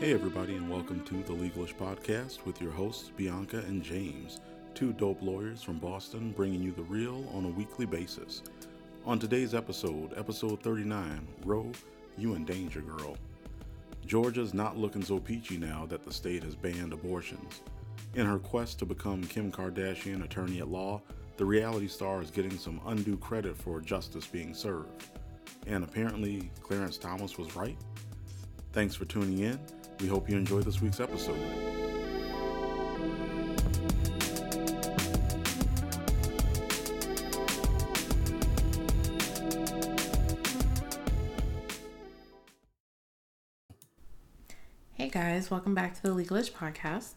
Hey, everybody, and welcome to the Legalish Podcast with your hosts, Bianca and James, two dope lawyers from Boston bringing you the real on a weekly basis. On today's episode, episode 39, Roe, you in danger, girl. Georgia's not looking so peachy now that the state has banned abortions. In her quest to become Kim Kardashian attorney at law, the reality star is getting some undue credit for justice being served. And apparently, Clarence Thomas was right. Thanks for tuning in. We hope you enjoy this week's episode. Hey guys, welcome back to the Legalish podcast.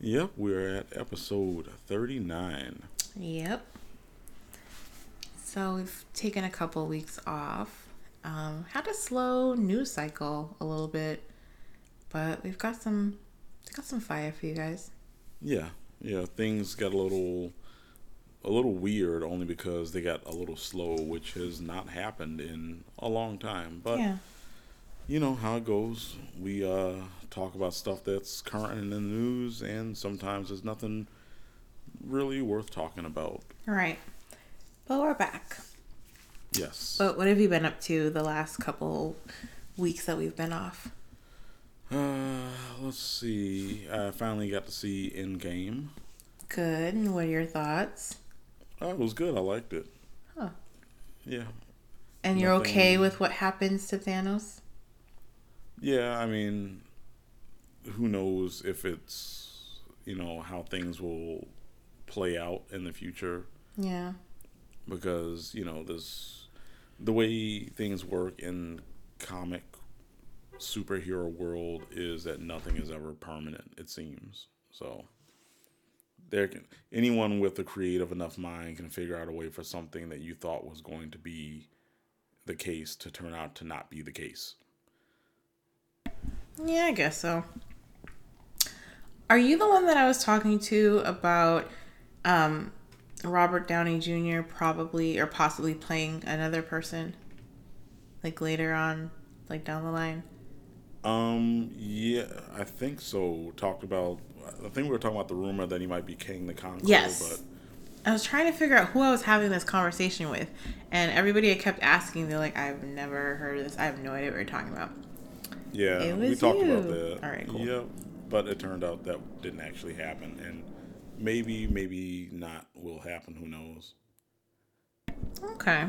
Yep, we're at episode 39. Yep. So we've taken a couple weeks off. Um, had a slow news cycle a little bit, but we've got some we've got some fire for you guys. Yeah, yeah, things got a little a little weird only because they got a little slow, which has not happened in a long time. But yeah, you know how it goes. We uh, talk about stuff that's current in the news, and sometimes there's nothing really worth talking about. all right. But we're back. Yes. But what have you been up to the last couple weeks that we've been off? Uh, let's see. I finally got to see Endgame. Good. And what are your thoughts? Oh, it was good. I liked it. Huh. Yeah. And you're okay with what happens to Thanos? Yeah, I mean, who knows if it's, you know, how things will play out in the future Yeah. because, you know, this the way things work in comic superhero world is that nothing is ever permanent, it seems. So there can anyone with a creative enough mind can figure out a way for something that you thought was going to be the case to turn out to not be the case. Yeah, I guess so. Are you the one that I was talking to about um, Robert Downey Jr. probably or possibly playing another person? Like later on, like down the line? Um, yeah, I think so. Talked about, I think we were talking about the rumor that he might be Kang the Conqueror, Yes. but I was trying to figure out who I was having this conversation with, and everybody I kept asking, they're like, I've never heard of this. I have no idea what you're talking about. yeah, we talked you. about that. All right, cool. Yep, but it turned out that didn't actually happen, and maybe, maybe not will happen. Who knows? Okay.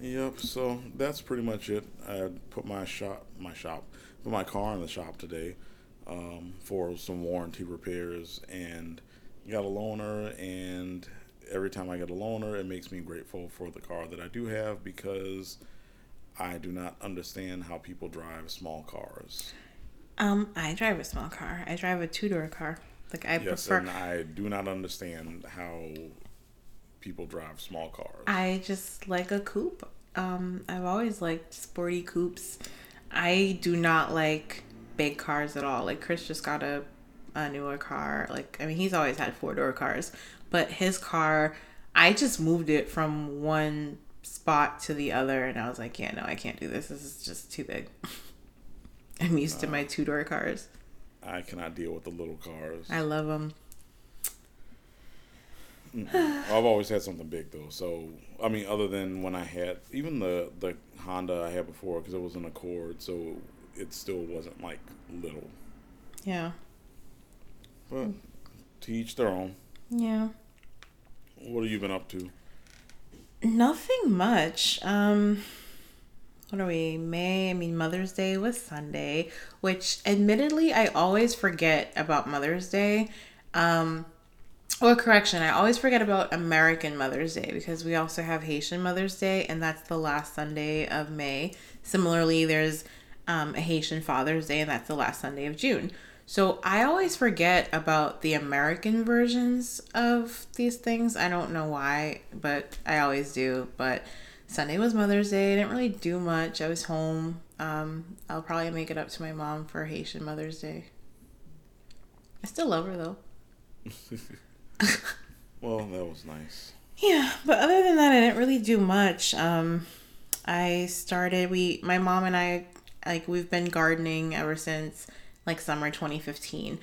Yep. So that's pretty much it. I put my shop, my shop, put my car in the shop today um, for some warranty repairs, and got a loaner. And every time I get a loaner, it makes me grateful for the car that I do have because I do not understand how people drive small cars. Um, I drive a small car. I drive a two door car. Like I Yes, prefer. and I do not understand how people drive small cars. I just like a coupe. Um, I've always liked sporty coupes. I do not like big cars at all. Like Chris just got a, a newer car. Like I mean, he's always had four door cars, but his car, I just moved it from one spot to the other, and I was like, yeah, no, I can't do this. This is just too big. I'm used to my two door cars. I cannot deal with the little cars. I love them. I've always had something big though. So I mean, other than when I had even the the Honda I had before because it was an Accord, so it still wasn't like little. Yeah. But to each their own. Yeah. What have you been up to? Nothing much. Um what are we? May. I mean Mother's Day was Sunday, which admittedly I always forget about Mother's Day. Um or correction, I always forget about American Mother's Day because we also have Haitian Mother's Day and that's the last Sunday of May. Similarly, there's um, a Haitian Father's Day and that's the last Sunday of June. So I always forget about the American versions of these things. I don't know why, but I always do. But Sunday was Mother's Day. I didn't really do much. I was home. Um, I'll probably make it up to my mom for Haitian Mother's Day. I still love her though. Well, that was nice. Yeah, but other than that, I didn't really do much. Um, I started we my mom and I like we've been gardening ever since like summer 2015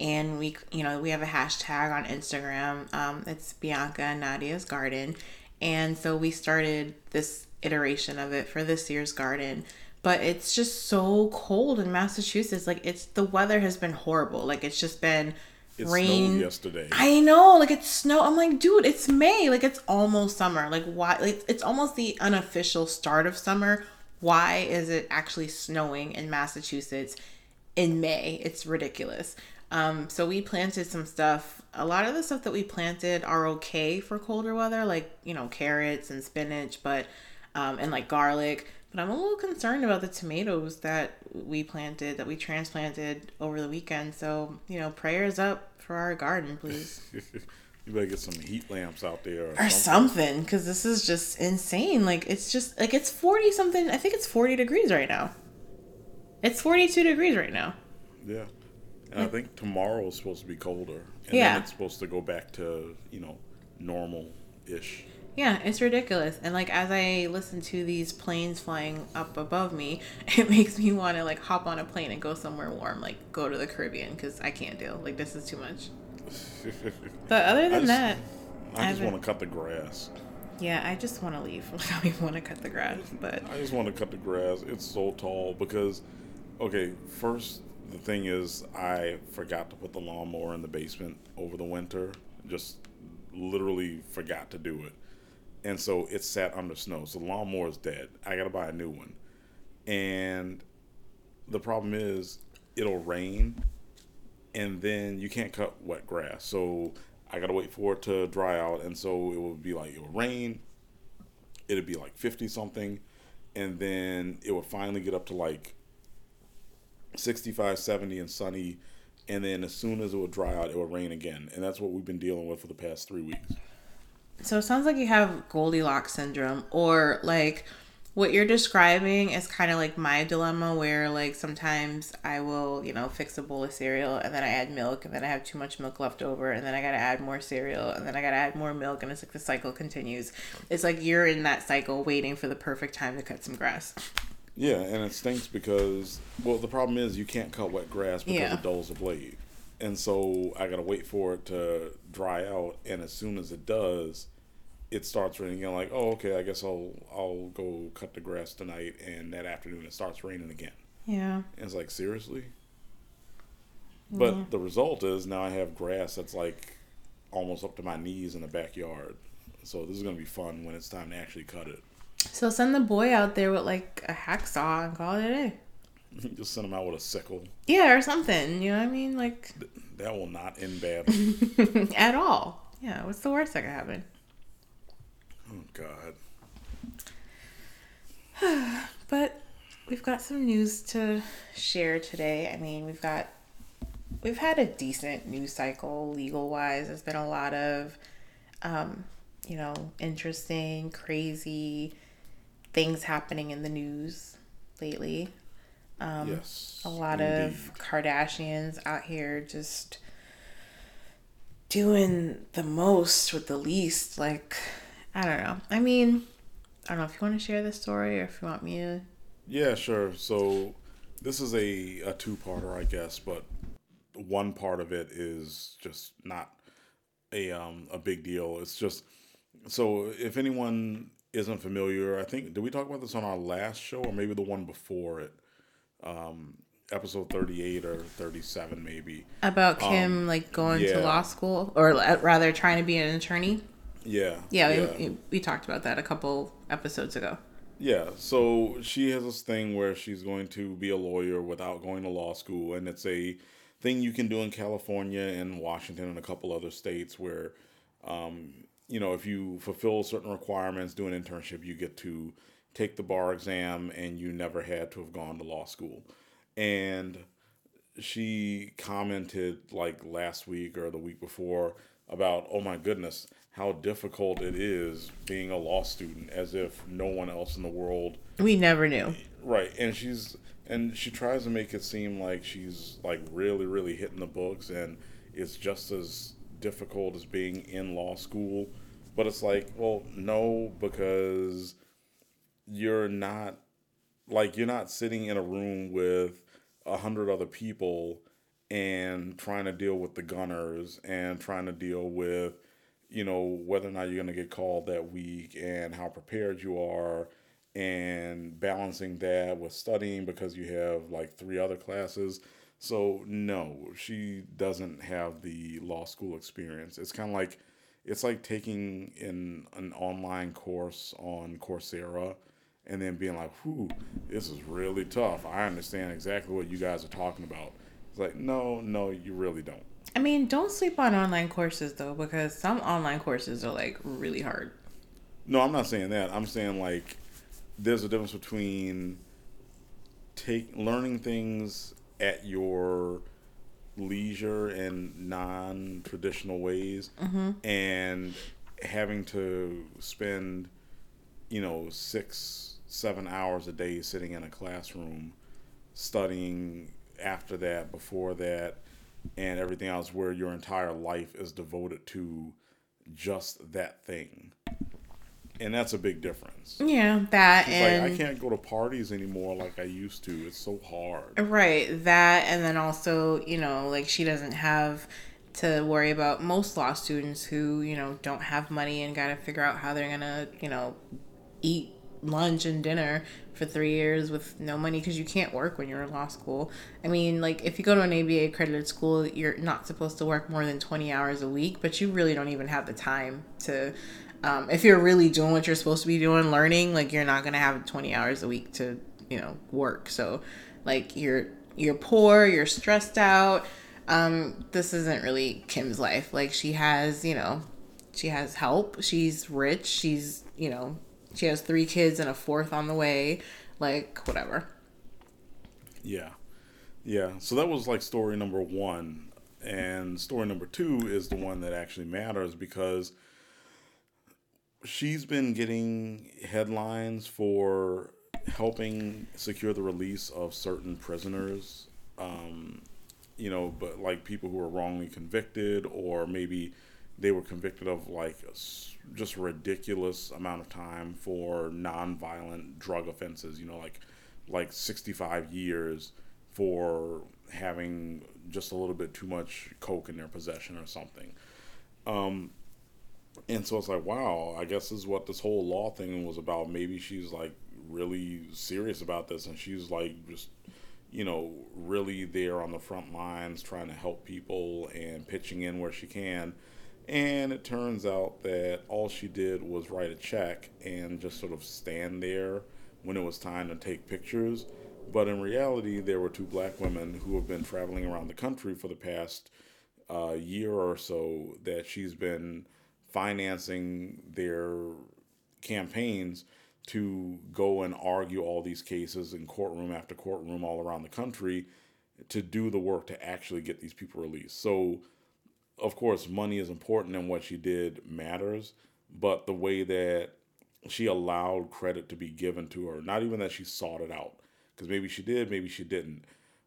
and we you know we have a hashtag on Instagram um it's Bianca and Nadia's garden. And so we started this iteration of it for this year's garden. But it's just so cold in Massachusetts. Like it's the weather has been horrible. Like it's just been It rain snowed yesterday. I know, like it's snow. I'm like, dude, it's May. Like it's almost summer. Like why? Like it's almost the unofficial start of summer. Why is it actually snowing in Massachusetts in May? It's ridiculous. Um, so we planted some stuff. A lot of the stuff that we planted are okay for colder weather, like you know carrots and spinach, but um, and like garlic. But I'm a little concerned about the tomatoes that we planted, that we transplanted over the weekend. So you know, prayers up for our garden, please, you better get some heat lamps out there or, or something. because this is just insane. Like it's just like it's forty something. I think it's forty degrees right now. It's forty two degrees right now. Yeah. And I think tomorrow is supposed to be colder. And Yeah. then it's supposed to go back to, you know, normal ish. Yeah, it's ridiculous. And like as I listen to these planes flying up above me, it makes me want to like hop on a plane and go somewhere warm, like go to the Caribbean because I can't deal. Like this is too much. But other than just- that, I just want to cut the grass. yeah, I just want to leave. I don't even want to cut the grass, but I just want to cut the grass. It's so tall because, okay, first, the thing is, I forgot to put the lawnmower in the basement over the winter. Just literally forgot to do it. And so it sat under snow. So the lawnmower is dead. I got to buy a new one. And the problem is, it'll rain and then you can't cut wet grass. So I gotta wait for it to dry out, and so it will be like it will rain. It'd be like fifty something, and then it would finally get up to like 65, 70 and sunny, and then as soon as it would dry out, it would rain again, and that's what we've been dealing with for the past three weeks. So it sounds like you have Goldilocks syndrome, or like what you're describing is kind of like my dilemma, where like sometimes I will, you know, fix a bowl of cereal and then I add milk and then I have too much milk left over and then I gotta add more cereal and then I gotta add more milk and it's like the cycle continues. It's like you're in that cycle waiting for the perfect time to cut some grass. Yeah, and it stinks because well, the problem is you can't cut wet grass because Yeah. it dulls the blade, and so I gotta wait for it to dry out, and as soon as it does, it starts raining again. Like, oh, okay, I guess I'll I'll go cut the grass tonight, and that afternoon it starts raining again. Yeah. And it's like seriously. But the result is now I have grass that's like almost up to my knees in the backyard. So this is gonna be fun when it's time to actually cut it. So send the boy out there with like a hacksaw and call it a day. Just send them out with a sickle. Yeah, or something. You know what I mean? Like That will not end badly. at all. Yeah. What's the worst that could happen? oh God. But we've got some news to share today. I mean, we've got we've had a decent news cycle legal wise. There's been a lot of um, you know, interesting, crazy things happening in the news lately. Yes. Um, A lot indeed. of Kardashians out here just doing the most with the least. Like, I don't know. I mean, I don't know if you want to share this story or if you want me to Yeah, sure. So this is a, a two parter, I guess, but one part of it is just not a um a big deal. It's just so if anyone isn't familiar, I think did we talk about this on our last show or maybe the one before it? Um episode 38 or 37 maybe. About Kim like going yeah. to law school, or rather trying to be an attorney. Yeah. Yeah, We, we talked about that a couple episodes ago. Yeah, so she has this thing where she's going to be a lawyer without going to law school, and it's a thing you can do in California and Washington and a couple other states where, um, you know, if you fulfill certain requirements, do an internship, you get to take the bar exam, and you never had to have gone to law school. And she commented like last week or the week before about, oh my goodness, how difficult it is being a law student, as if no one else in the world We never knew. Right, and she's and she tries to make it seem like she's like really, really hitting the books, and it's just as difficult as being in law school. But it's like, well, no, because you're not like you're not sitting in a room with a hundred other people and trying to deal with the gunners and trying to deal with you know whether or not you're going to get called that week and how prepared you are and balancing that with studying because you have like three other classes. So no she doesn't have the law school experience. It's kind of like it's like taking in an online course on coursera and then being like whew this is really tough i understand exactly what you guys are talking about it's like no no you really don't I mean, don't sleep on online courses though, because some online courses are like really hard. No, I'm not saying that. I'm saying like there's a difference between take learning things at your leisure and non-traditional ways mm-hmm. and having to spend you know six seven hours a day sitting in a classroom studying after that before that and everything else where your entire life is devoted to just that thing. And that's a big difference. Yeah that She's and like, i can't go to parties anymore like i used to. It's so hard. Right that and then also you know like she doesn't have to worry about most law students who you know don't have money and got to figure out how they're gonna you know eat lunch and dinner for three years with no money because you can't work when you're in law school. I mean, like if you go to an ABA accredited school, you're not supposed to work more than 20 hours a week, but you really don't even have the time to. Um, if you're really doing what you're supposed to be doing, learning, like you're not gonna have 20 hours a week to, you know, work. So, like you're you're poor, you're stressed out. Um, this isn't really Kim's life. Like she has, you know, she has help. She's rich. She's, you know, she has three kids and a fourth on the way. Like, whatever. Yeah. Yeah. So that was like story number one. And story number two is the one that actually matters because she's been getting headlines for helping secure the release of certain prisoners. Um, you know, but like people who are wrongly convicted or maybe they were convicted of like a just ridiculous amount of time for non-violent drug offenses. You know, like like 65 years for having just a little bit too much coke in their possession or something. Um, and so it's like, wow, I guess this is what this whole law thing was about. Maybe she's like really serious about this, and she's like just you know really there on the front lines trying to help people and pitching in where she can and it turns out that all she did was write a check and just sort of stand there when it was time to take pictures. But in reality, there were two black women who have been traveling around the country for the past uh, year or so that she's been financing their campaigns to go and argue all these cases in courtroom after courtroom all around the country to do the work to actually get these people released. So of course, money is important and what she did matters, but the way that she allowed credit to be given to her, not even that she sought it out, because maybe she did, maybe she didn't,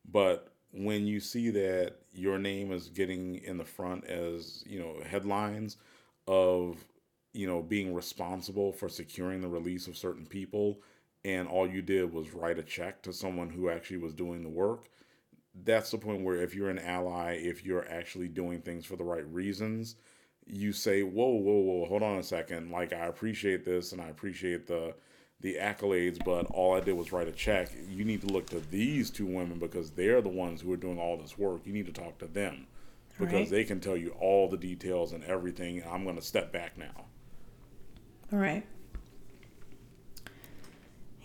but when you see that your name is getting in the front as you know headlines of you know being responsible for securing the release of certain people and all you did was write a check to someone who actually was doing the work that's the point where if you're an ally, if you're actually doing things for the right reasons, you say, "Whoa, whoa, whoa, hold on a second. Like I appreciate this and I appreciate the the accolades, but all I did was write a check. You need to look to these two women because they're the ones who are doing all this work. You need to talk to them because right. they can tell you all the details and everything. I'm going to step back now." All right.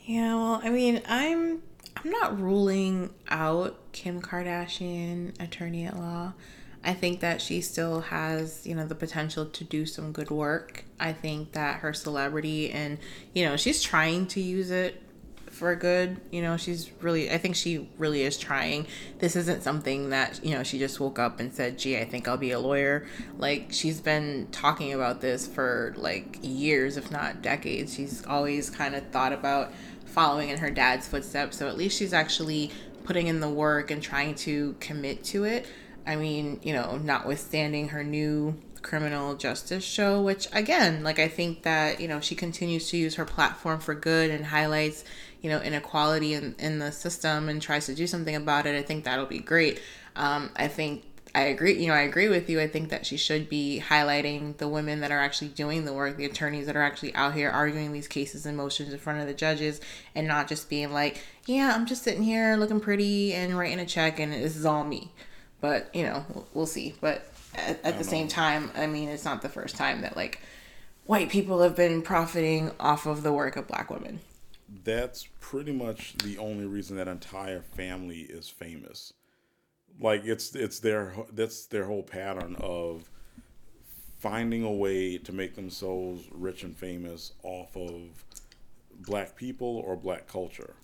Yeah, well, I mean, I'm I'm not ruling out Kim Kardashian, attorney at law. I think that she still has, you know, the potential to do some good work. I think that her celebrity and, you know, she's trying to use it for good. You know, she's really, I think she really is trying. This isn't something that, you know, she just woke up and said, gee, I think I'll be a lawyer. Like, she's been talking about this for like years, if not decades. She's always kind of thought about following in her dad's footsteps. So at least she's actually putting in the work and trying to commit to it. I mean, you know, notwithstanding her new criminal justice show, which again, like I think that, you know, she continues to use her platform for good and highlights, you know, inequality in, in the system and tries to do something about it. I think that'll be great. Um, I think I agree, you know, I agree with you. I think that she should be highlighting the women that are actually doing the work, the attorneys that are actually out here arguing these cases and motions in front of the judges and not just being like, yeah, I'm just sitting here looking pretty and writing a check and this is all me. But, you know, we'll see. But at, at the know. same time, I mean, it's not the first time that like white people have been profiting off of the work of black women. That's pretty much the only reason that entire family is famous. Like it's it's their that's their whole pattern of finding a way to make themselves rich and famous off of black people or black culture.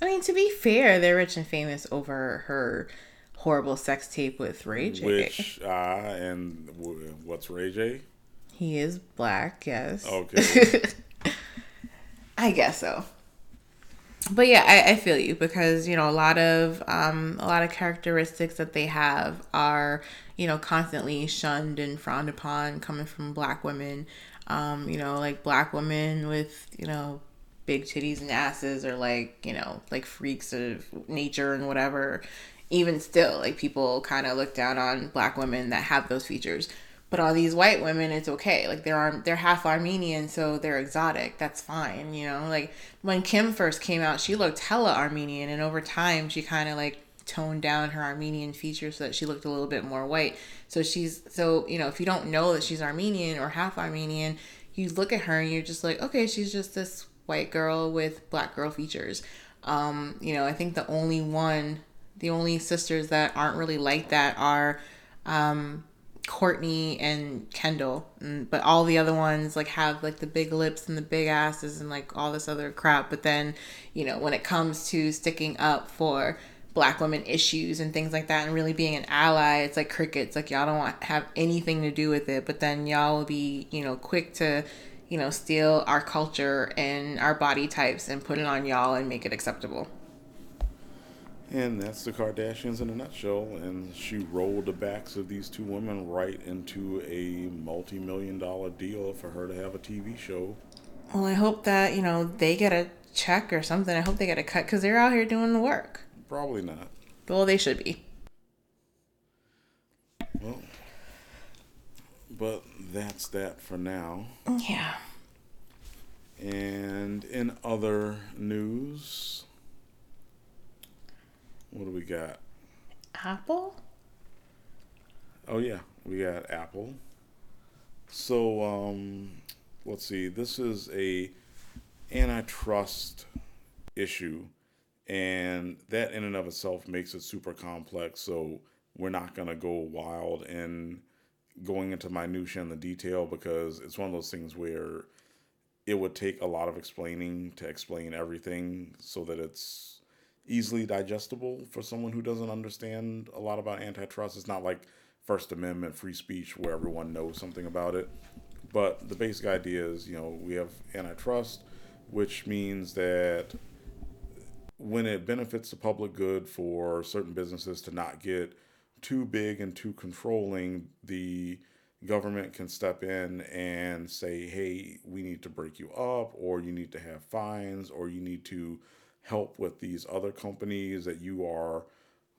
I mean, to be fair, they're rich and famous over her horrible sex tape with Ray J. Which, uh, and what's Ray J? He is black, yes. Okay. I guess so. But yeah, I, I feel you because you know a lot of um, a lot of characteristics that they have are you know constantly shunned and frowned upon coming from black women. Um, you know, like black women with you know big titties and asses or like you know like freaks of nature and whatever even still, like people kind of look down on black women that have those features. But all these white women, it's okay. Like they're they're half Armenian, so they're exotic. That's fine, you know. Like when Kim first came out, she looked hella Armenian, and over time, she kind of like toned down her Armenian features so that she looked a little bit more white. So she's so you know if you don't know that she's Armenian or half Armenian, you look at her and you're just like, okay, she's just this white girl with black girl features. Um, you know, I think the only one the only sisters that aren't really like that are um, Kourtney and Kendall, and, but all the other ones like have like the big lips and the big asses and like all this other crap. But then, you know, when it comes to sticking up for black women issues and things like that and really being an ally, it's like crickets. Like y'all don't want have anything to do with it, but then y'all will be, you know, quick to, you know, steal our culture and our body types and put it on y'all and make it acceptable. And that's the Kardashians in a nutshell. And she rolled the backs of these two women right into a multi million dollar deal for her to have a TV show. Well, I hope that, you know, they get a check or something. I hope they get a cut because they're out here doing the work. Probably not. Well, they should be. Well, but that's that for now. Yeah. And in other news, what do we got? Apple? Oh yeah, we got Apple. So um let's see. This is a antitrust issue and that in and of itself makes it super complex so we're not going to go wild and going into minutia and the detail because it's one of those things where it would take a lot of explaining to explain everything so that it's easily digestible for someone who doesn't understand a lot about antitrust. It's not like First Amendment free speech where everyone knows something about it. But the basic idea is, you know, we have antitrust, which means that when it benefits the public good for certain businesses to not get too big and too controlling, the government can step in and say, hey, we need to break you up, or you need to have fines, or you need to help with these other companies that you are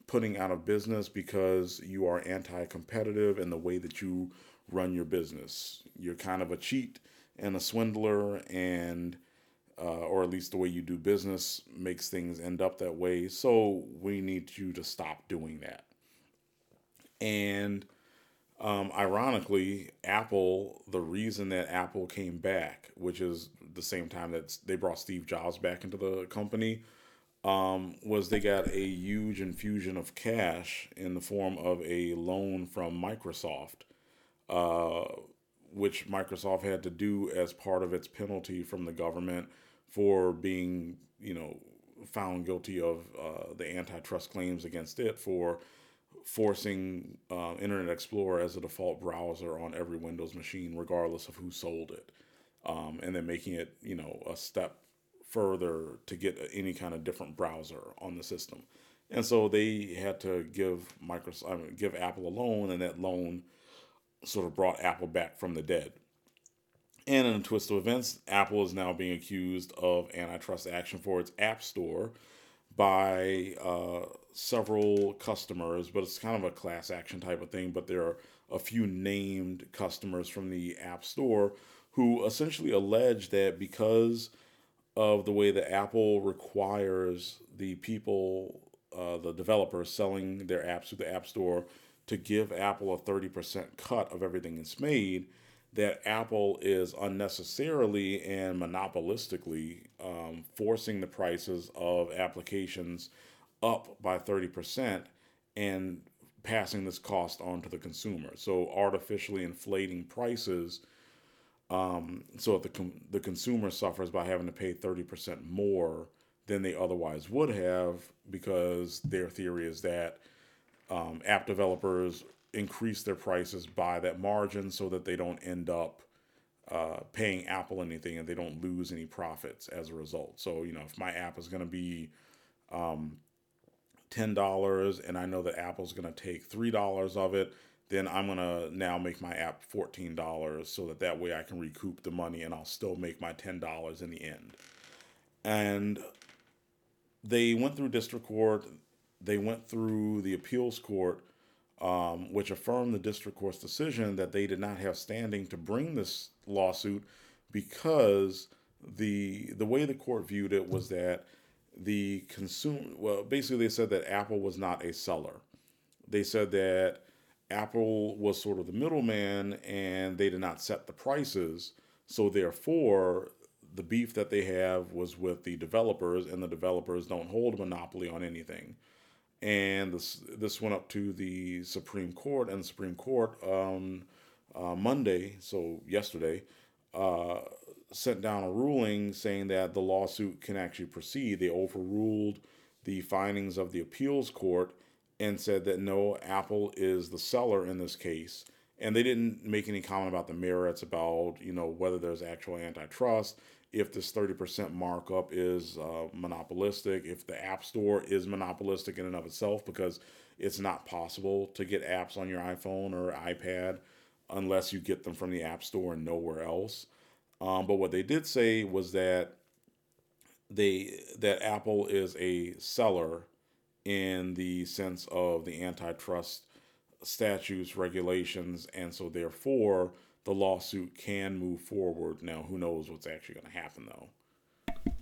putting out of business because you are anti competitive in the way that you run your business. You're kind of a cheat and a swindler, and uh, or at least the way you do business makes things end up that way. So we need you to stop doing that. And um, ironically, Apple, the reason that Apple came back, which is the same time that they brought Steve Jobs back into the company, um, was they got a huge infusion of cash in the form of a loan from Microsoft, uh, which Microsoft had to do as part of its penalty from the government for being, you know, found guilty of uh, the antitrust claims against it for forcing uh, Internet Explorer as a default browser on every Windows machine, regardless of who sold it, um, and then making it, you know, a step further to get any kind of different browser on the system. And so they had to give Microsoft, I mean, give Apple a loan, and that loan sort of brought Apple back from the dead. And in a twist of events, Apple is now being accused of antitrust action for its App Store by uh, several customers, but it's kind of a class action type of thing. But there are a few named customers from the App Store who essentially allege that because of the way that Apple requires the people, uh, the developers selling their apps through the App Store, to give Apple a 30% cut of everything it's made, that Apple is unnecessarily and monopolistically um, forcing the prices of applications up by 30% and passing this cost on to the consumer. So artificially inflating prices um, so the, com- the consumer suffers by having to pay 30% more than they otherwise would have because their theory is that um, app developers increase their prices by that margin so that they don't end up uh, paying Apple anything and they don't lose any profits as a result. So, you know, if my app is going to be um, $10 and I know that Apple's going to take $3 of it, then I'm going to now make my app $14 so that that way I can recoup the money and I'll still make my $10 in the end. And they went through district court, they went through the appeals court, um, which affirmed the district court's decision that they did not have standing to bring this lawsuit because the the way the court viewed it was that the consumer well basically they said that Apple was not a seller. They said that Apple was sort of the middleman and they did not set the prices. So therefore, the beef that they have was with the developers, and the developers don't hold a monopoly on anything. And this this went up to the Supreme Court, and the Supreme Court um, uh, Monday, so yesterday, uh, sent down a ruling saying that the lawsuit can actually proceed. They overruled the findings of the appeals court and said that no, Apple is the seller in this case. And they didn't make any comment about the merits about, you know, whether there's actual antitrust, if this 30% markup is uh, monopolistic, if the App Store is monopolistic in and of itself, because it's not possible to get apps on your iPhone or iPad unless you get them from the App Store and nowhere else. Um, but what they did say was that they that Apple is a seller in the sense of the antitrust statutes, regulations, and so therefore the lawsuit can move forward. Now, who knows what's actually going to happen though?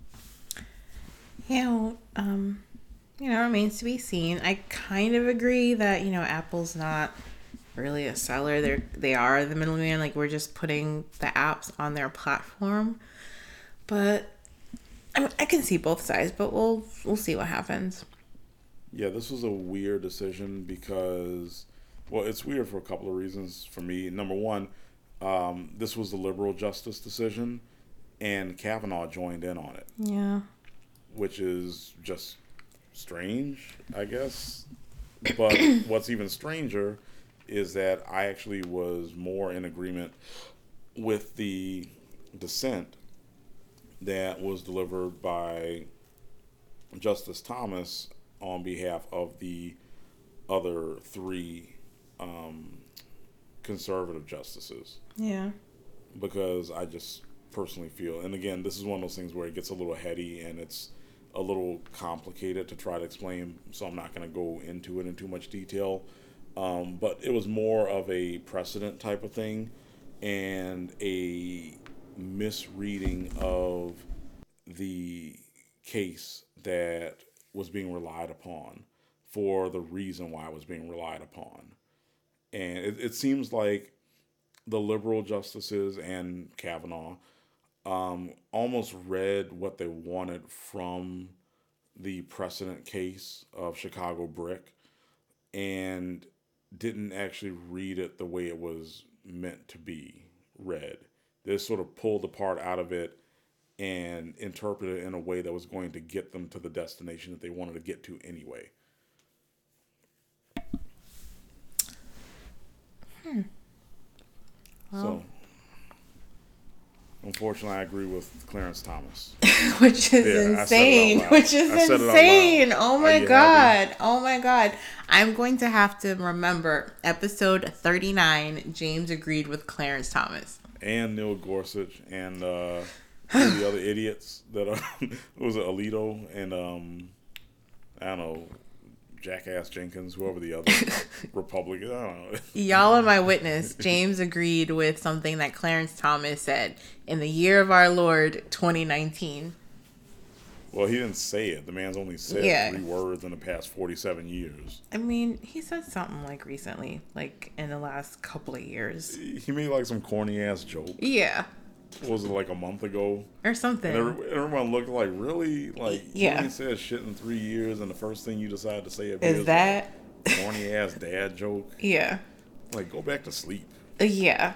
Yeah, um, you know, remains to be seen. I kind of agree that you know Apple's not really a seller. They're they are the middleman. Like we're just putting the apps on their platform, but I, mean, I can see both sides. But we'll we'll see what happens. Yeah, this was a weird decision because, well, it's weird for a couple of reasons for me. Number one, um, this was the liberal justice decision, and Kavanaugh joined in on it. Yeah. Which is just strange, I guess. But what's even stranger is that I actually was more in agreement with the dissent that was delivered by Justice Thomas on behalf of the other three um, conservative justices. Yeah. Because I just personally feel, and again, this is one of those things where it gets a little heady and it's a little complicated to try to explain, so I'm not going to go into it in too much detail. Um, but it was more of a precedent type of thing and a misreading of the case that was being relied upon for the reason why it was being relied upon. And it, it seems like the liberal justices and Kavanaugh um, almost read what they wanted from the precedent case of Chicago Brick and didn't actually read it the way it was meant to be read. This sort of pulled the part out of it and interpret it in a way that was going to get them to the destination that they wanted to get to anyway. Hmm. Well, so, Unfortunately, I agree with Clarence Thomas. which is Yeah, I said it out insane. Which is I said it out insane. Oh my god. happy? Oh my god. I'm going to have to remember episode 39. James agreed with Clarence Thomas. and Neil Gorsuch and uh, the other idiots that are was it Alito and um I don't know Jackass Jenkins, whoever the other Republican. I don't know. Y'all are my witness. James agreed with something that Clarence Thomas said in the year of our Lord 2019. Well, he didn't say it. The man's only said Yeah. three words in the past forty-seven years. I mean, he said something like recently, like in the last couple of years. He made like some corny ass joke. Yeah. What was it like a month ago? Or something. And everyone looked like, really? Like, Yeah. you ain't said shit in three years, and the first thing you decide to say Is that? a corny ass dad joke? Yeah. Like, go back to sleep. Uh, Yeah.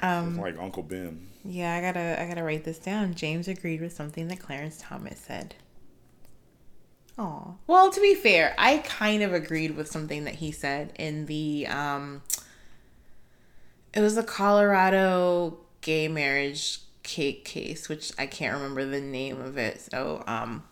Um, Like Uncle Ben. Yeah, I gotta I gotta write this down. James agreed with something that Clarence Thomas said. Oh. Well, to be fair, I kind of agreed with something that he said in the um it was the Colorado gay marriage cake case, which I can't remember the name of it. So, um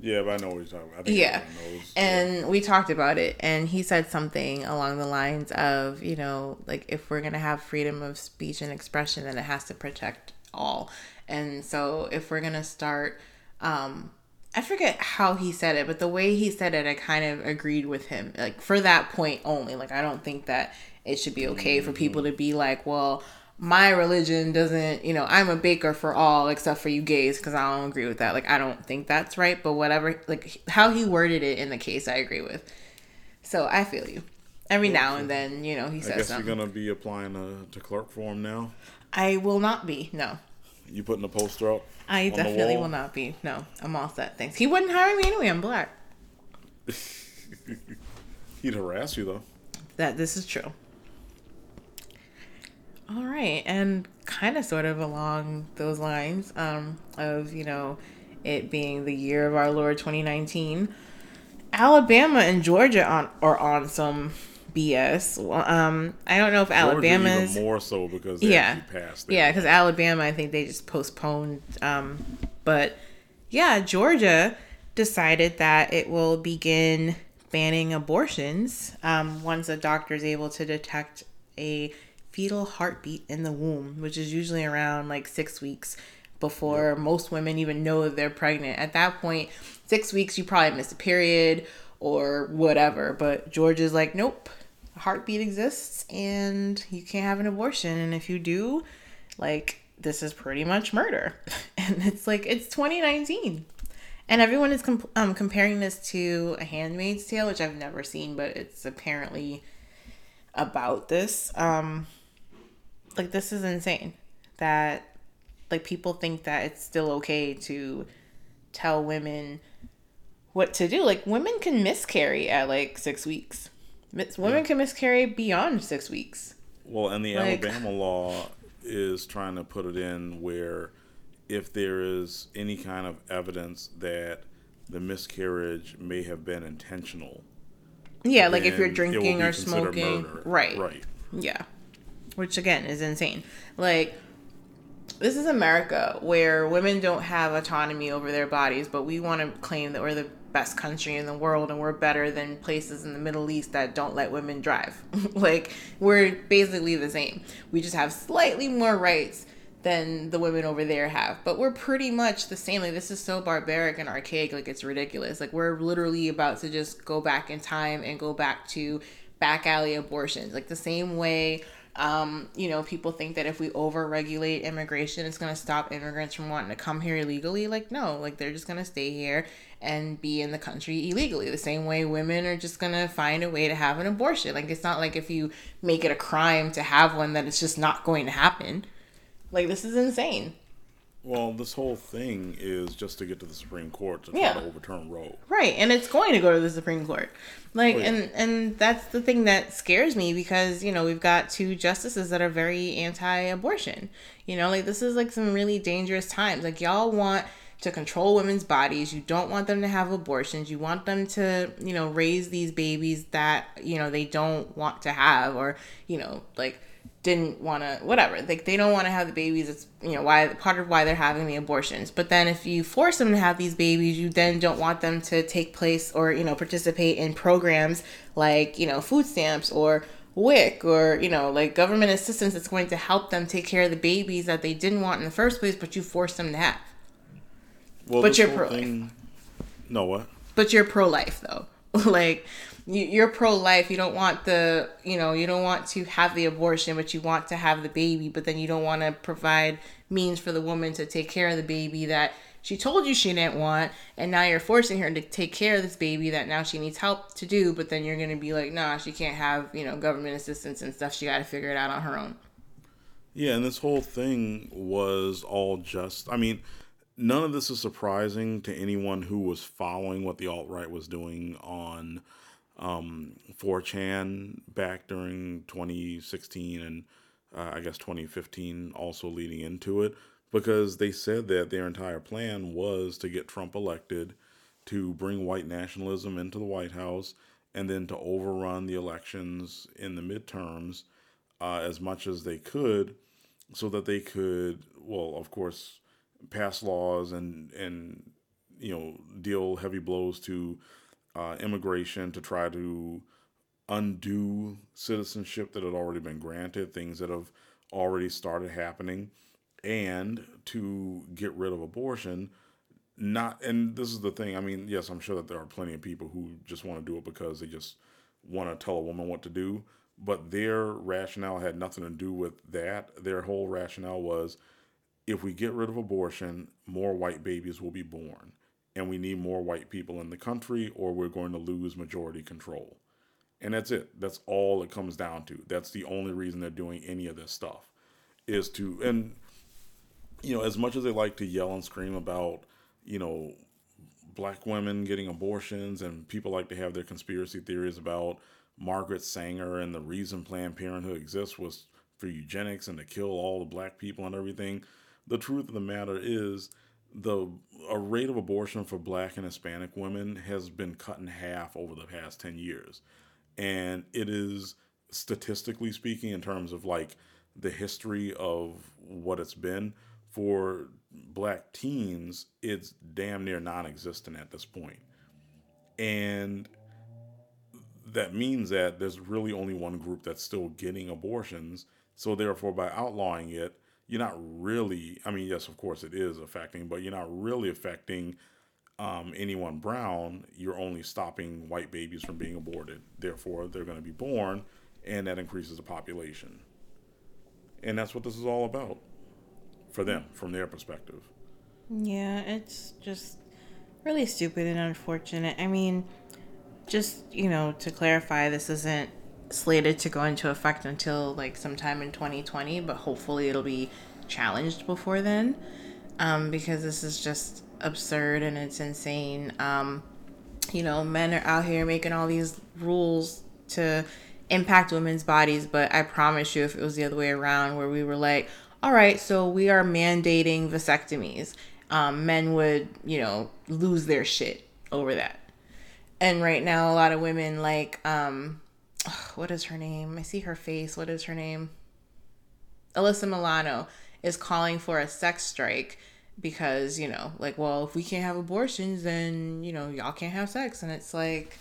Yeah, but I know what you're talking about. I think yeah. knows. And we talked about it, and he said something along the lines of, you know, like if we're going to have freedom of speech and expression, then it has to protect all. And so if we're going to start, um, I forget how he said it, but the way he said it, I kind of agreed with him. Like for that point only. Like I don't think that it should be okay for people to be like, well, my religion doesn't, you know, I'm a baker for all except for you gays because I don't agree with that. Like, I don't think that's right, but whatever, like, how he worded it in the case, I agree with. So I feel you. Every now and then, you know, he I says guess something. you're going to be applying to, to clerk form now. I will not be. No. You putting a poster up? I definitely will not be. No. I'm all set. Thanks. He wouldn't hire me anyway. I'm black. He'd harass you, though. That this is true. All right, and kind of sort of along those lines um, of you know it being the year of our Lord 2019, Alabama and Georgia on are on some BS. Well, Um, I don't know if Alabama's even more so because they yeah yeah because alabama i think they just postponed um but yeah georgia decided that it will begin banning abortions um, once a doctor is able to detect a fetal heartbeat in the womb which is usually around like six weeks before most women even know that they're pregnant. At that point six weeks you probably missed a period or whatever. But George is like nope a heartbeat exists and you can't have an abortion. And if you do like this is pretty much murder. And it's like it's 2019 and everyone is comp- um, comparing this to a handmaid's tale which i've never seen but it's apparently about this. Um like this is insane that like people think that it's still okay to tell women what to do like women can miscarry at like six weeks Mis- women can miscarry beyond six weeks Well, and the Like- Alabama law is trying to put it in where if there is any kind of evidence that the miscarriage may have been intentional. yeah like if you're drinking or smoking murder. right Right. Yeah. Which again is insane. Like this is America where women don't have autonomy over their bodies, but we want to claim that we're the best country in the world and we're better than places in the Middle East that don't let women drive. like we're basically the same. We just have slightly more rights than the women over there have. But we're pretty much the same. Like this is so barbaric and archaic, like it's ridiculous. Like we're literally about to just go back in time and go back to back alley abortions. Like the same way um, you know, people think that if we over regulate immigration, it's going to stop immigrants from wanting to come here illegally. Like, no, like they're just going to stay here and be in the country illegally. The same way women are just going to find a way to have an abortion. Like, it's not like if you make it a crime to have one, that it's just not going to happen. Like, this is insane. Well, this whole thing is just to get to the Supreme Court to try Yeah. to overturn Roe. Right, and it's going to go to the Supreme Court. Like Oh, yeah. and and that's the thing that scares me because, you know, we've got two justices that are very anti-abortion. You know, like this is like some really dangerous times. Like y'all want to control women's bodies. You don't want them to have abortions. You want them to, you know, raise these babies that, you know, they don't want to have or, you know, like didn't want to whatever. Like they don't want to have the babies. It's you know why part of why they're having the abortions. But then if you force them to have these babies you then don't want them to take place or you know participate in programs like you know food stamps or WIC or you know like government assistance that's going to help them take care of the babies that they didn't want in the first place but you force them to have. Well, but you're pro life no what? But you're pro life though. Like you're pro-life. You don't want the you know you don't want to have the abortion but you want to have the baby but then you don't want to provide means for the woman to take care of the baby that she told you she didn't want and now you're forcing her to take care of this baby that now she needs help to do but then you're going to be like nah she can't have you know government assistance and stuff. She got to figure it out on her own. Yeah and this whole thing was all just i mean none of this is surprising to anyone who was following what the alt-right was doing on um, 4chan back during 2016 and uh, I guess 2015 also leading into it because they said that their entire plan was to get Trump elected, to bring white nationalism into the White House, and then to overrun the elections in the midterms uh, as much as they could so that they could, well, of course, pass laws and, and you know, deal heavy blows to uh, immigration to try to undo citizenship that had already been granted, things that have already started happening, and to get rid of abortion. Not, and this is the thing. I mean, yes, I'm sure that there are plenty of people who just want to do it because they just want to tell a woman what to do. But their rationale had nothing to do with that. Their whole rationale was if we get rid of abortion, more white babies will be born and we need more white people in the country or we're going to lose majority control. And that's it. That's all it comes down to. That's the only reason they're doing any of this stuff is to and you know, as much as they like to yell and scream about, you know, black women getting abortions and people like to have their conspiracy theories about Margaret Sanger and the reason Planned Parenthood exists was for eugenics and to kill all the black people and everything. The truth of the matter is the a rate of abortion for black and Hispanic women has been cut in half over the past 10 years. And it is statistically speaking in terms of like the history of what it's been for black teens, it's damn near non-existent at this. And that means that there's really only one group that's still getting abortions. So therefore by outlawing it, you're not really, I mean, yes, of course it is affecting, but you're not really affecting um, anyone brown. You're only stopping white babies from being aborted. Therefore, they're going to be born, and that increases the population. And that's what this is all about for them, from their perspective. Yeah, it's just really stupid and unfortunate. I mean, just, you know, to clarify, this isn't slated to go into effect until like sometime in 2020, but hopefully it'll be challenged before then um, because this is just absurd and it's insane. Um, you know, men are out here making all these rules to impact women's bodies, but I promise you, if it was the other way around, where we were like, all right, so we are mandating vasectomies, um, men would, you know, lose their shit over that. And right now, a lot of women like, um, what is her name? I see her face. What is her name? Alyssa Milano is calling for a sex strike because, you know, like, well, if we can't have abortions, then, you know, y'all can't have sex. And it's like,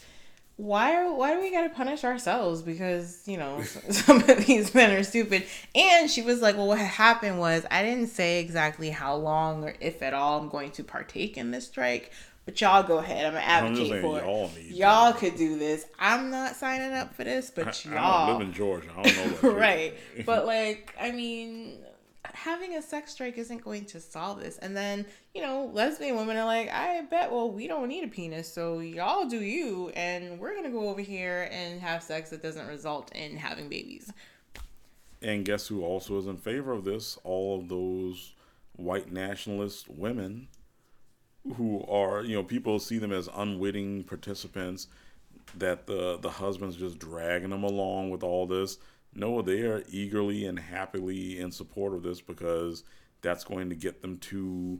why are why do we gotta punish ourselves because you know some of these men are stupid and she was like well what happened was i didn't say exactly how long or if at all i'm going to partake in this strike but y'all go ahead. I'm gonna advocate I'm for y'all it. y'all could do this. I'm not signing up for this, but I, y'all I live in Georgia. I don't know. right, but like, I mean, having a sex strike isn't going to solve this. And then you know, lesbian women are like, I bet. Well, we don't need a penis, so y'all do you, and we're gonna go over here and have sex that doesn't result in having babies. And guess who also is in favor of this? All of those white nationalist women who are you know people see them as unwitting participants that the the husband's just dragging them along with all this no they are eagerly and happily in support of this because that's going to get them to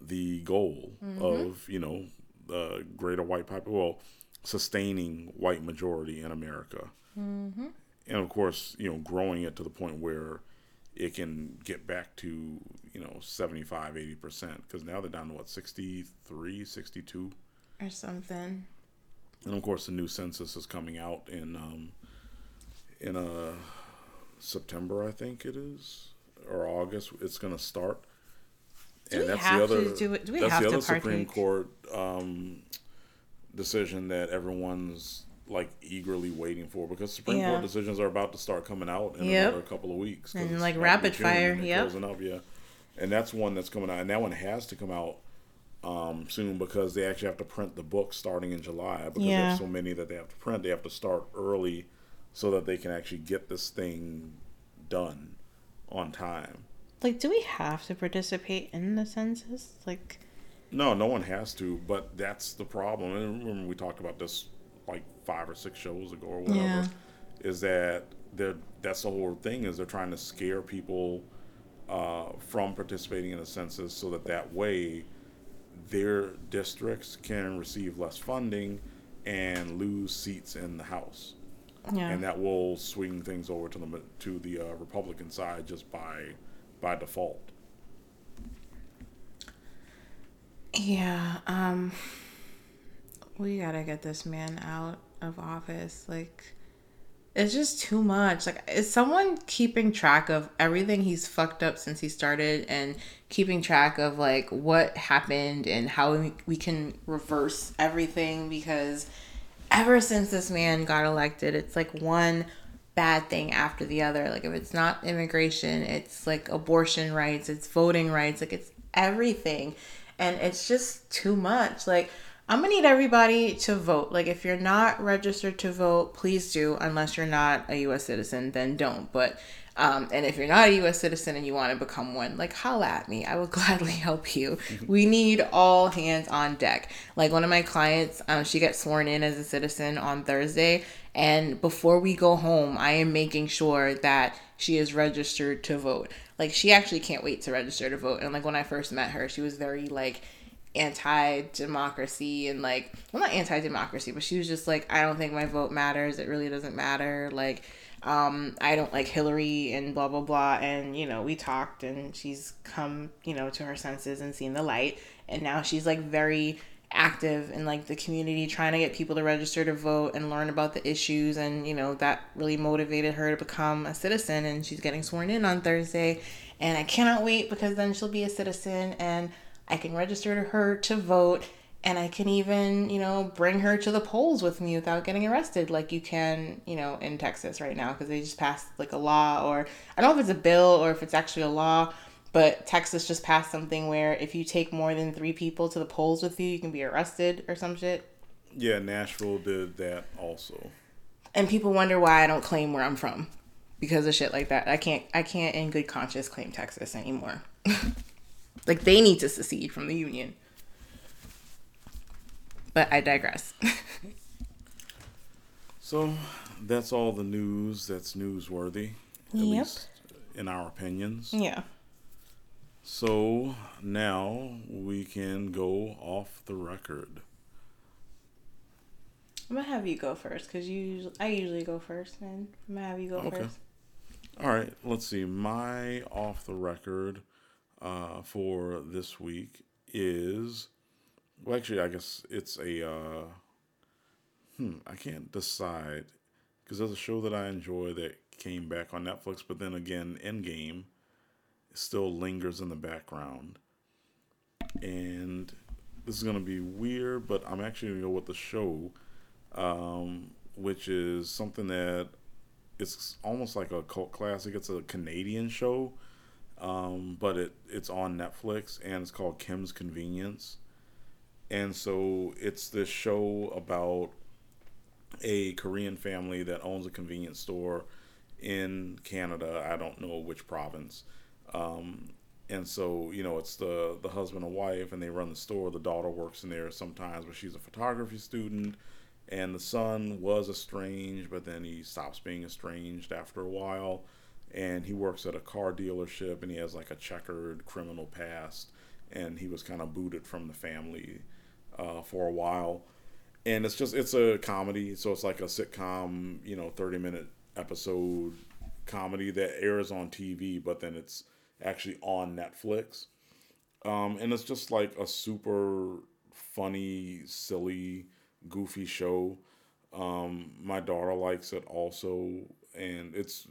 the goal mm-hmm. of you know the greater white population well sustaining white majority in america mm-hmm. and of course, you know, growing it to the point where it can get back to you know 75 80 percent because now they're down to what 63 62 or something. And of course the new census is coming out in um in uh september i think it is or august it's going to start. Do and that's the other do it, do that's the other supreme court um decision that everyone's like eagerly waiting for because Supreme yeah. Court decisions are about to start coming out in yep. another couple of weeks. And like rapid fire, yeah. Yeah. And that's one that's coming out, and that one has to come out um, soon because they actually have to print the book starting in July because yeah. there's so many that they have to print. They have to start early so that they can actually get this thing done on time. Like, do we have to participate in the census? Like, no, no one has to, but that's the problem. And remember, we talked about this like five or six shows ago or whatever, yeah. is that they're that's the whole thing is they're trying to scare people uh, from participating in the census so that that way their districts can receive less funding and lose seats in the House. Yeah. And that will swing things over to the to the uh, Republican side just by by default. Yeah, um we gotta get this man out of office. Like, it's just too much. Like, is someone keeping track of everything he's fucked up since he started and keeping track of like what happened and how we can reverse everything? Because ever since this man got elected, it's like one bad thing after the other. Like, if it's not immigration, it's like abortion rights, it's voting rights, like, it's everything. And it's just too much. Like, I'm gonna need everybody to vote. Like, if you're not registered to vote, please do. Unless you're not a U.S. citizen, then don't. But, um, and if you're not a U.S. citizen and you want to become one, like, holla at me. I will gladly help you. Mm-hmm. We need all hands on deck. Like, one of my clients, um, she gets sworn in as a citizen on Thursday, and before we go home, I am making sure that she is registered to vote. Like, she actually can't wait to register to vote. And like when I first met her, she was very like anti-democracy and like well not anti-democracy but she was just like i don't think my vote matters. It really doesn't matter. Like um i don't like hillary and blah blah blah. And you know we talked and she's come you know to her senses and seen the light. And now she's like very active in like the community trying to get people to register to vote and learn about the issues. And you know that really motivated her to become a citizen. And she's getting sworn in on thursday. And i cannot wait because then she'll be a citizen. And I can register her to vote and I can even, you know, bring her to the polls with me without getting arrested like you can, you know, in Texas right now because they just passed like a law or I don't know if it's a bill or if it's actually a law, but Texas just passed something where if you take more than 3 people to the polls with you, you can be arrested or some shit. Yeah, Nashville did that also. And people wonder why I don't claim where I'm from because of shit like that. I can't I can't in good conscience claim Texas anymore. Like they need to secede from the union. But I digress. so that's all the news that's newsworthy. At yep. least in our opinions. Yeah. So now we can go off the record. I'm gonna have you go first because you usually, I usually go first, and I'm gonna have you go okay. first. All right, let's see. My off the record uh, for this week is well, actually, I guess it's a uh, hmm. I can't decide because there's a show that I enjoy that came back on Netflix, but then again, Endgame still lingers in the background, and this is gonna be weird, but I'm actually gonna go with the show, um, which is something that it's almost like a cult classic. It's a Canadian show um, but it it's on Netflix and it's called Kim's Convenience. And so it's this show about a Korean family that owns a convenience store in Canada. I don't know which province. Um, and so you know it's the the husband and wife, and they run the store. The daughter works in there sometimes, but she's a photography student. And the son was estranged, but then he stops being estranged after a while and he works at a car dealership and he has like a checkered criminal past and he was kind of booted from the family uh, for a while and it's just it's a comedy so it's like a sitcom you know 30 minute episode comedy that airs on TV, but then it's actually on Netflix. Um, and it's just like a super funny, silly, goofy show. Um, my daughter likes it also, and it's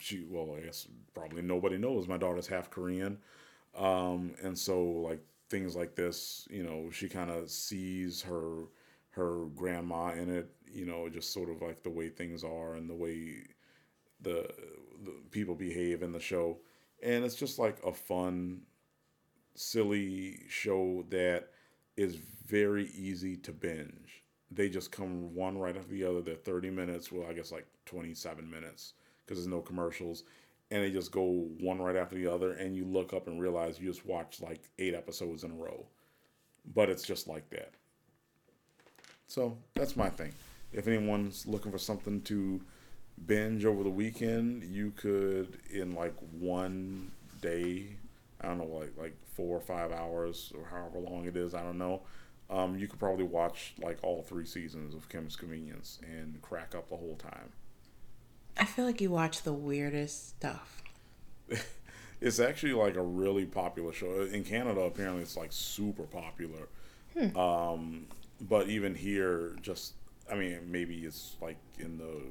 she. Well, I guess probably nobody knows my daughter's half Korean, um, and so like things like this, you know, she kind of sees her her grandma in it. You know, just sort of like the way things are and the way the, the people behave in the show, and it's just like a fun, silly show that is very easy to binge. They just come one right after the other. They're 30 minutes, well, I guess like 27 minutes because there's no commercials. And they just go one right after the other. And you look up and realize you just watched like eight episodes in a row. But it's just like that. So that's my thing. If anyone's looking for something to binge over the weekend, you could, in like one day, I don't know, like like four or five hours or however long it is, I don't know. Um, you could probably watch like all three seasons of Kim's Convenience and crack up the whole time. I feel like you watch the weirdest stuff. it's actually like a really popular show in Canada. Apparently, it's like super popular. Hmm. Um, but even here, just I mean, maybe it's like in the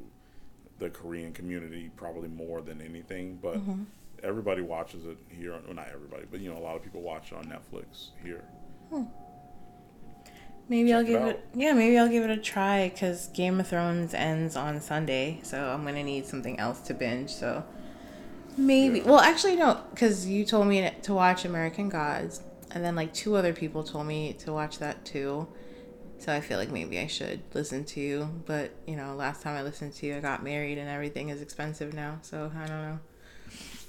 the Korean community probably more than anything, but mm-hmm. everybody watches it here. Well, not everybody, but you know, a lot of people watch it on Netflix here. Hmm. Maybe Check I'll give it, it, yeah, maybe I'll give it a try because Game of Thrones ends on Sunday, so I'm gonna need something else to binge. So maybe, yeah. well, actually no, because you told me to watch American Gods, and then like two other people told me to watch that too. So I feel like maybe I should listen to you, but you know, last time I listened to you, I got married and everything is expensive now. So I don't know.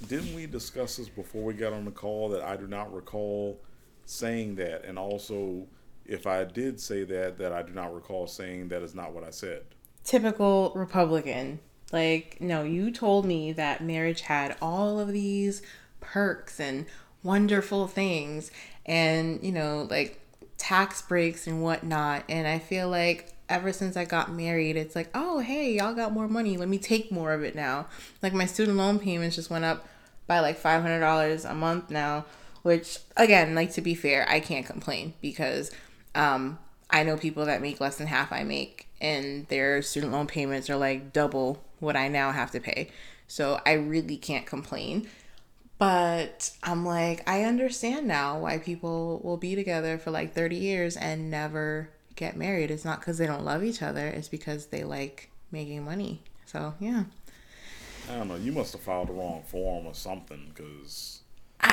Didn't we discuss this before we got on the call that I do not recall saying that, and also if I did say that, that I do not recall saying that is not what I said. Typical Republican. Like, no, you told me that marriage had all of these perks and wonderful things and, you know, like tax breaks and whatnot. And I feel like ever since I got married, it's like, oh, hey, y'all got more money. Let me take more of it now. Like, my student loan payments just went up by like $500 a month now, which, again, like to be fair, I can't complain because um, I know people that make less than half I make, and their student loan payments are like double what I now have to pay. So I really can't complain. But I'm like, I understand now why people will be together for like 30 years and never get married. It's not because they don't love each other, it's because they like making money. So, yeah. I don't know. You must have filed the wrong form or something because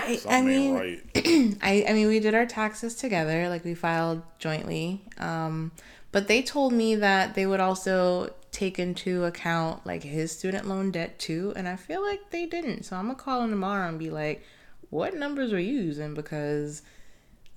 I I mean right. I I mean we did our taxes together, like we filed jointly. Um, but they told me that they would also take into account like his student loan debt too, and I feel like they didn't. So I'm gonna call him tomorrow and be like, "What numbers were you using?" Because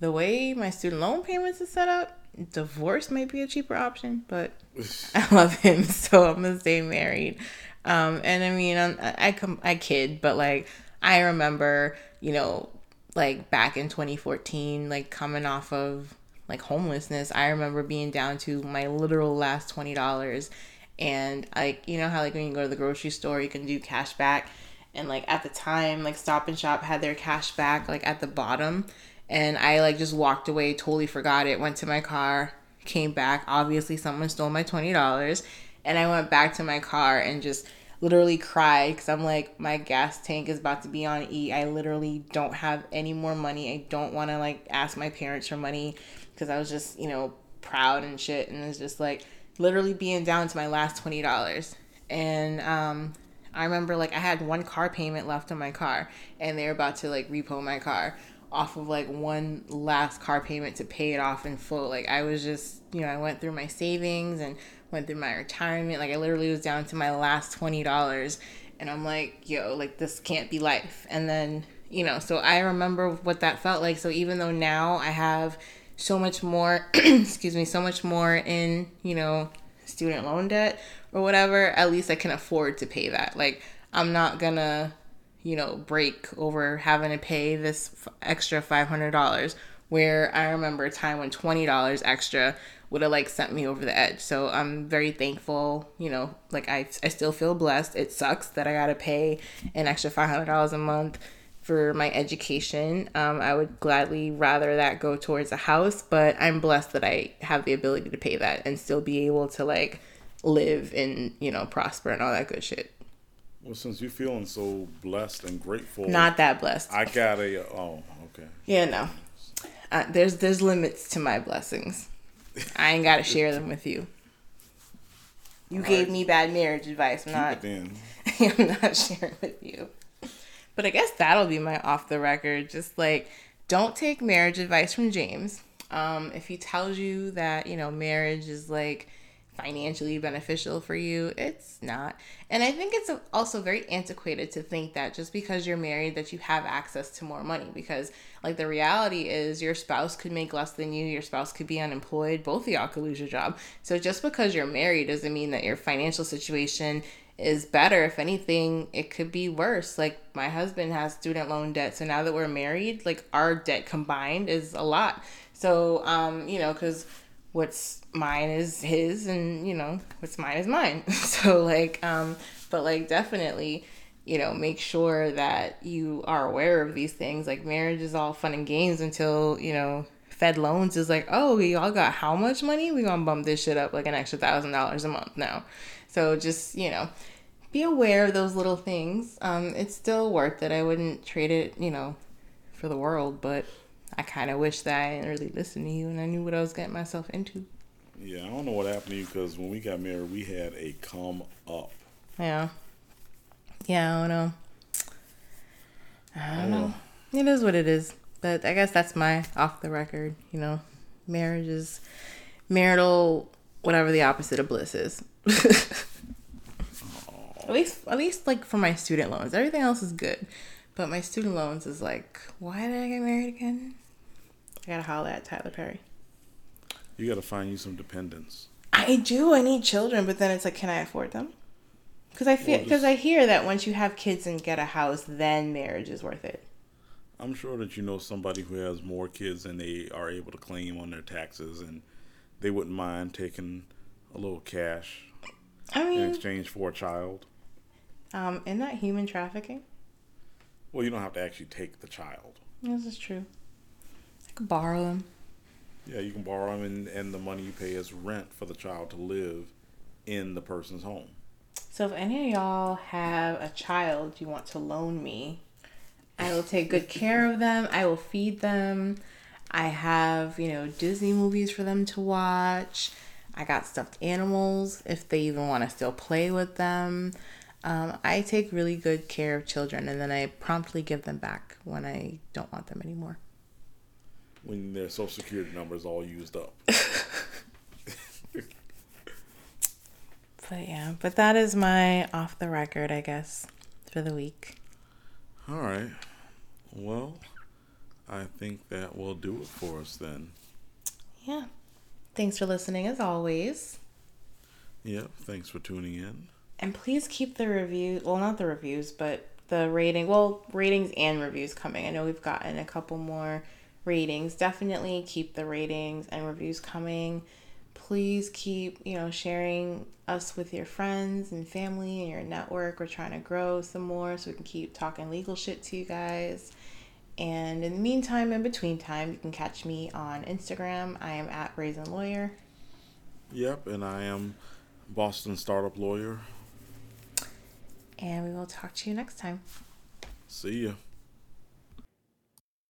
the way my student loan payments is set up, divorce might be a cheaper option. But I love him, so I'm gonna stay married. Um, and I mean, I'm, I I, come I kid, but like I remember you know, like back in 2014, like coming off of like homelessness, I remember being down to my literal last $20. And like, you know how like when you go to the grocery store, you can do cash back. And like at the time, like Stop and Shop had their cash back like at the bottom. And I like just walked away, totally forgot it, went to my car, came back. Obviously, someone stole my $20. And I went back to my car and just literally cried because I'm like, my gas tank is about to be on E. I literally don't have any more money. I don't want to like ask my parents for money because I was just, you know, proud and shit. And it's just like literally being down to my last $20. And um, I remember like I had one car payment left on my car and they were about to like repo my car off of like one last car payment to pay it off in full. Like I was just, you know, I went through my savings and went through my retirement. Like I literally was down to my last twenty dollars, and I'm like, yo, like this can't be life. And then you know, so I remember what that felt like. So even though now I have so much more, excuse me, so much more in you know student loan debt or whatever, at least I can afford to pay that. Like I'm not gonna you know break over having to pay this extra $500 where I remember a time when $20 extra would have like sent me over the edge. So I'm very thankful, you know, like I, I still feel blessed. It sucks that I got to pay an extra $500 a month for my education. Um, I would gladly rather that go towards a house, but I'm blessed that I have the ability to pay that and still be able to like live and, you know, prosper and all that good shit. Well, since you're feeling so blessed and grateful, not that blessed. I got a oh okay. Yeah, no. Uh, there's there's limits to my blessings. I ain't got to share them with you. You All gave me bad marriage advice. I'm not. I'm not sharing with you. But I guess that'll be my off the record. Just like, don't take marriage advice from James. Um, if he tells you that you know marriage is like financially beneficial for you it's not. And i think it's also very antiquated to think that just because you're married that you have access to more money because like the reality is your spouse could make less than you your spouse could be unemployed both of y'all could lose your job. So just because you're married doesn't mean that your financial situation is better. If anything it could be worse. Like my husband has student loan debt so now that we're married like our debt combined is a lot. So um you know because what's mine is his and you know what's mine is mine. So like um but like definitely you know make sure that you are aware of these things. Like marriage is all fun and games until you know fed loans is like oh we all got how much money? We gonna bump this shit up like an extra thousand dollars a month now. So just you know be aware of those little things. Um it's still worth it. I wouldn't trade it you know for the world but I kind of wish that I didn't really listen to you and I knew what I was getting myself into. Yeah, I don't know what happened to you because when we got married, we had a come up. Yeah. Yeah, I don't know. I don't know. It is what it is. But I guess that's my off the record, you know. Marriage is marital whatever the opposite of bliss is. at least at least like for my student loans. Everything else is good. But my student loans is like, why did I get married again? I gotta holler at Tyler Perry. You gotta find you some dependents. I do. I need children, but then it's like, can I afford them? Because I feel because well, I hear that once you have kids and get a house, then marriage is worth it. I'm sure that you know somebody who has more kids than they are able to claim on their taxes, and they wouldn't mind taking a little cash I mean, in exchange for a child. Um, isn't that human trafficking? Well, you don't have to actually take the child. This is true. I could borrow them. Yeah, you can borrow them, and, and the money you pay is rent for the child to live in the person's home. So, if any of y'all have a child you want to loan me, I will take good care of them. I will feed them. I have, you know, Disney movies for them to watch. I got stuffed animals if they even want to still play with them. Um, I take really good care of children and then I promptly give them back when I don't want them anymore. When their social security number is all used up. but yeah, but that is my off the record, I guess, for the week. All right. Well, I think that will do it for us then. Yeah. Thanks for listening as always. Yep. Thanks for tuning in. And please keep the review, well, not the reviews, but the rating, well, ratings and reviews coming. I know we've gotten a couple more ratings. Definitely keep the ratings and reviews coming. Please keep, you know, sharing us with your friends and family and your network. We're trying to grow some more so we can keep talking legal shit to you guys. And in the meantime, in between time, you can catch me on Instagram. I am at Brazen Lawyer. Yep, and I am Boston Startup Lawyer and we will talk to you next time. See ya.